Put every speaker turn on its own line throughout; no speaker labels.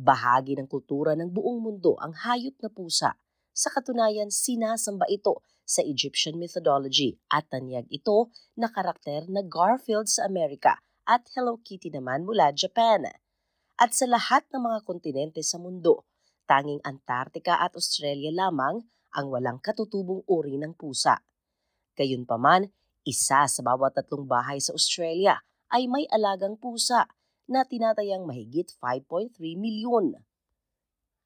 Bahagi ng kultura ng buong mundo ang hayop na pusa. Sa katunayan, sinasamba ito sa Egyptian mythology at tanyag ito na karakter na Garfield sa Amerika at Hello Kitty naman mula Japan. At sa lahat ng mga kontinente sa mundo, tanging Antarctica at Australia lamang ang walang katutubong uri ng pusa. Gayunpaman, isa sa bawat tatlong bahay sa Australia ay may alagang pusa na tinatayang mahigit 5.3 milyon.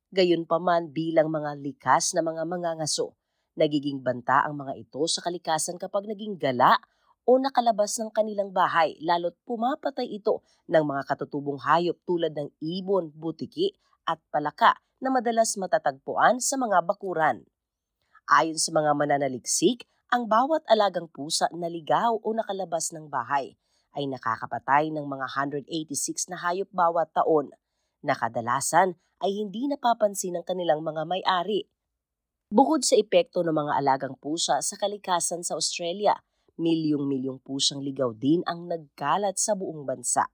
Gayunpaman bilang mga likas na mga mangangaso, nagiging banta ang mga ito sa kalikasan kapag naging gala o nakalabas ng kanilang bahay lalo't pumapatay ito ng mga katutubong hayop tulad ng ibon, butiki at palaka na madalas matatagpuan sa mga bakuran. Ayon sa mga mananaliksik, ang bawat alagang pusa na ligaw o nakalabas ng bahay ay nakakapatay ng mga 186 na hayop bawat taon na kadalasan ay hindi napapansin ng kanilang mga may-ari. Bukod sa epekto ng mga alagang pusa sa kalikasan sa Australia, milyong-milyong pusang ligaw din ang nagkalat sa buong bansa.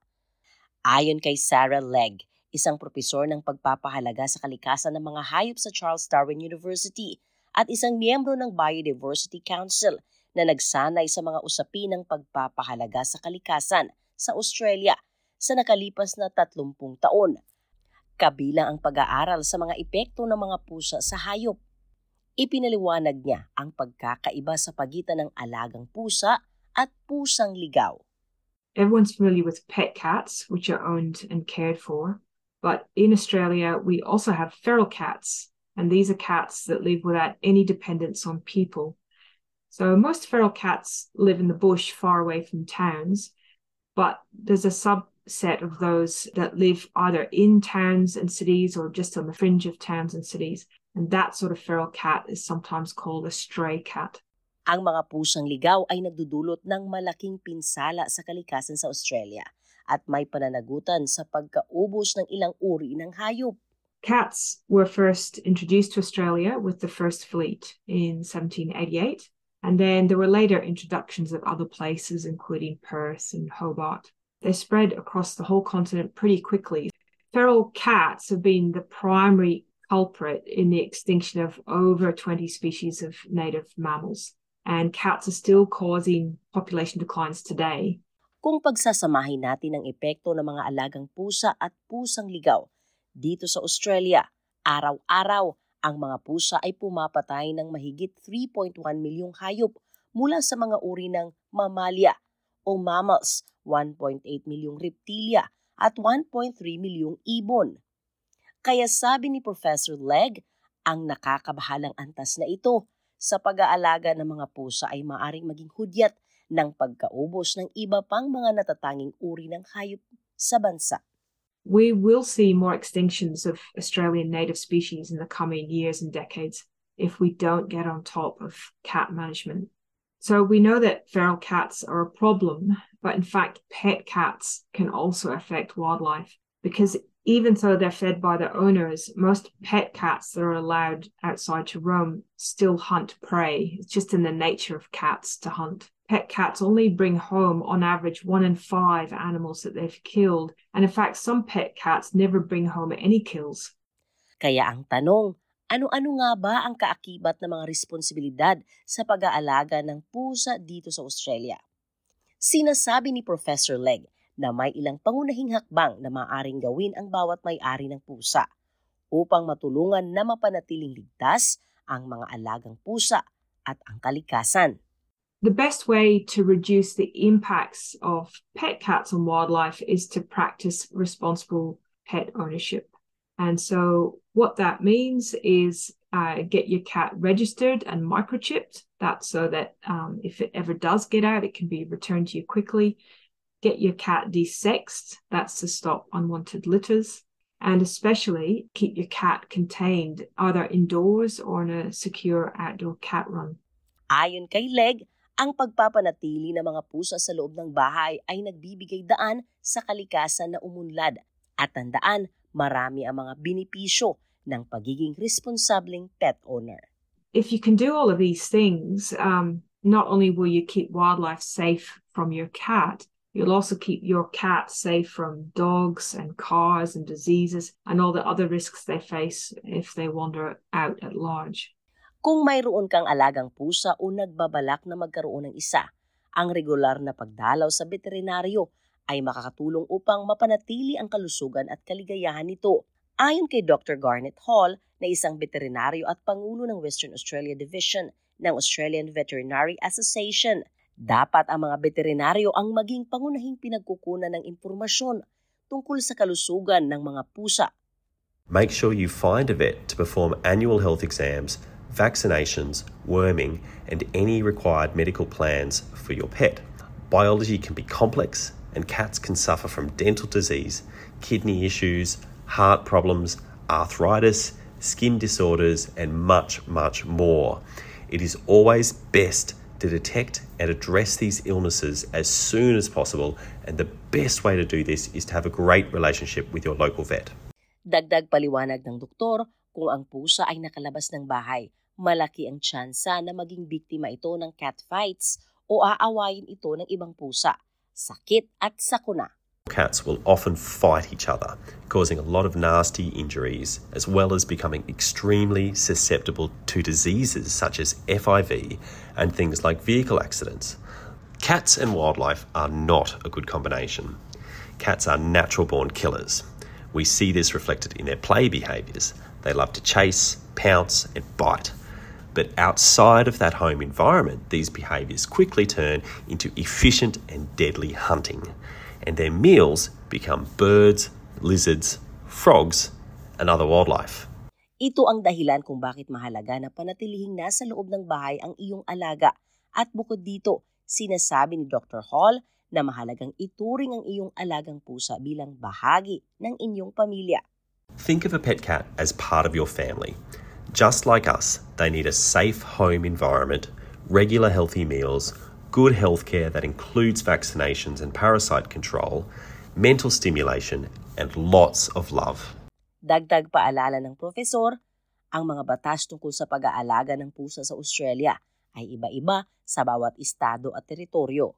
Ayon kay Sarah Legg, isang propesor ng pagpapahalaga sa kalikasan ng mga hayop sa Charles Darwin University at isang miyembro ng Biodiversity Council na nagsanay sa mga usapin ng pagpapahalaga sa kalikasan sa Australia sa nakalipas na 30 taon. Kabilang ang pag-aaral sa mga epekto ng mga pusa sa hayop. Ipinaliwanag niya ang pagkakaiba sa pagitan ng alagang pusa at pusang ligaw.
Everyone's familiar with pet cats, which are owned and cared for. But in Australia, we also have feral cats, and these are cats that live without any dependence on people. So most feral cats live in the bush far away from towns, but there's a subset of those that live either in towns and cities or just on the fringe of towns and cities. And that sort of feral cat is sometimes called a stray cat.
Ang mga pusang ligaw ay nagdudulot ng malaking pinsala sa kalikasan sa Australia at may pananagutan sa pagkaubos ng ilang uri ng hayop.
Cats were first introduced to Australia with the first fleet in 1788 And then there were later introductions of other places, including Perth and Hobart. They spread across the whole continent pretty quickly. Feral cats have been the primary culprit in the extinction of over 20 species of native mammals. And cats are still causing population declines today.
Kung pagsasamahin natin ang epekto ng mga alagang pusa at pusang ligaw dito sa Australia, araw-araw ang mga pusa ay pumapatay ng mahigit 3.1 milyong hayop mula sa mga uri ng mamalia o mammals, 1.8 milyong reptilya at 1.3 milyong ibon. Kaya sabi ni Professor Legg, ang nakakabahalang antas na ito sa pag-aalaga ng mga pusa ay maaring maging hudyat ng pagkaubos ng iba pang mga natatanging uri ng hayop sa bansa.
We will see more extinctions of Australian native species in the coming years and decades if we don't get on top of cat management. So we know that feral cats are a problem, but in fact, pet cats can also affect wildlife because even though they're fed by their owners, most pet cats that are allowed outside to roam still hunt prey. It's just in the nature of cats to hunt pet cats only bring home on average one in five animals that they've killed. And in fact, some pet cats never bring home any kills.
Kaya ang tanong, ano-ano nga ba ang kaakibat ng mga responsibilidad sa pag-aalaga ng pusa dito sa Australia? Sinasabi ni Professor Legg na may ilang pangunahing hakbang na maaaring gawin ang bawat may-ari ng pusa upang matulungan na mapanatiling ligtas ang mga alagang pusa at ang kalikasan.
The best way to reduce the impacts of pet cats on wildlife is to practice responsible pet ownership. And so, what that means is uh, get your cat registered and microchipped. That's so that um, if it ever does get out, it can be returned to you quickly. Get your cat desexed. That's to stop unwanted litters. And especially keep your cat contained either indoors or in a secure outdoor cat run.
Ang pagpapanatili ng mga pusa sa loob ng bahay ay nagbibigay daan sa kalikasan na umunlad at tandaan marami ang mga binipisyo ng pagiging responsableng pet owner.
If you can do all of these things, um, not only will you keep wildlife safe from your cat, You'll also keep your cat safe from dogs and cars and diseases and all the other risks they face if they wander out at large.
Kung mayroon kang alagang pusa o nagbabalak na magkaroon ng isa, ang regular na pagdalaw sa veterinaryo ay makakatulong upang mapanatili ang kalusugan at kaligayahan nito. Ayon kay Dr. Garnet Hall na isang veterinaryo at pangulo ng Western Australia Division ng Australian Veterinary Association, Dapat ang mga veterinaryo ang maging pangunahing pinagkukunan ng impormasyon tungkol sa kalusugan ng mga pusa.
Make sure you find a vet to perform annual health exams, vaccinations, worming, and any required medical plans for your pet. Biology can be complex, and cats can suffer from dental disease, kidney issues, heart problems, arthritis, skin disorders, and much, much more. It is always best to detect and address these illnesses as soon as possible. And the best way to do this is to have a great relationship with your local vet.
Dagdag paliwanag ng doktor, kung ang pusa ay nakalabas ng bahay, malaki ang tsansa na maging biktima ito ng cat fights o aawayin ito ng ibang pusa, sakit at sakuna.
Cats will often fight each other, causing a lot of nasty injuries, as well as becoming extremely susceptible to diseases such as FIV and things like vehicle accidents. Cats and wildlife are not a good combination. Cats are natural born killers. We see this reflected in their play behaviours. They love to chase, pounce, and bite. But outside of that home environment, these behaviours quickly turn into efficient and deadly hunting and their meals become birds, lizards, frogs, and other wildlife.
Ito ang dahilan kung bakit mahalaga na panatilihing nasa loob ng bahay ang iyong alaga. At bukod dito, sinasabi ni Dr. Hall na mahalagang ituring ang iyong alagang pusa bilang bahagi ng inyong pamilya.
Think of a pet cat as part of your family. Just like us, they need a safe home environment, regular healthy meals, good healthcare that includes vaccinations and parasite control, mental stimulation, and lots of love.
Dagdag paalala ng profesor, ang mga batas tungkol sa pag-aalaga ng pusa sa Australia ay iba-iba sa bawat estado at teritoryo.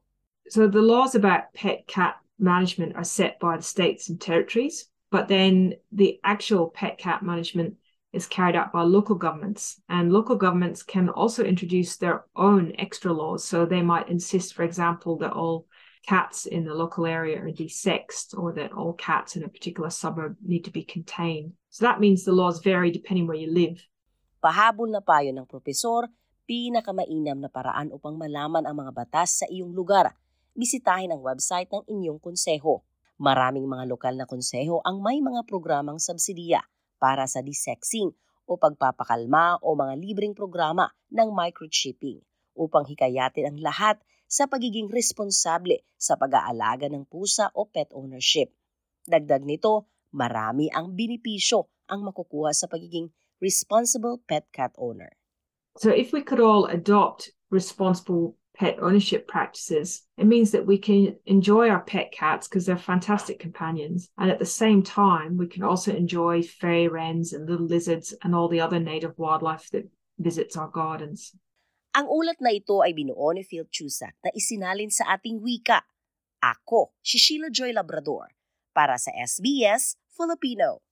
So the laws about pet cat management are set by the states and territories, but then the actual pet cat management is carried out by local governments. And local governments can also introduce their own extra laws. So they might insist, for example, that all cats in the local area are desexed or that all cats in a particular suburb need to be contained. So that means the laws vary depending where you live.
Pahabol na payo ng profesor, pinakamainam na paraan upang malaman ang mga batas sa iyong lugar. Bisitahin ang website ng inyong konseho. Maraming mga lokal na konseho ang may mga programang subsidiya para sa desexing o pagpapakalma o mga libreng programa ng microchipping upang hikayatin ang lahat sa pagiging responsable sa pag-aalaga ng pusa o pet ownership. Dagdag nito, marami ang binipisyo ang makukuha sa pagiging responsible pet cat owner.
So if we could all adopt responsible pet ownership practices, it means that we can enjoy our pet cats because they're fantastic companions. And at the same time, we can also enjoy fairy wrens and little lizards and all the other native wildlife that visits our gardens.
Ang ulat na ito ay binuo ni Phil Chusak na isinalin sa ating wika. Ako, si Sheila Joy Labrador, para sa SBS Filipino.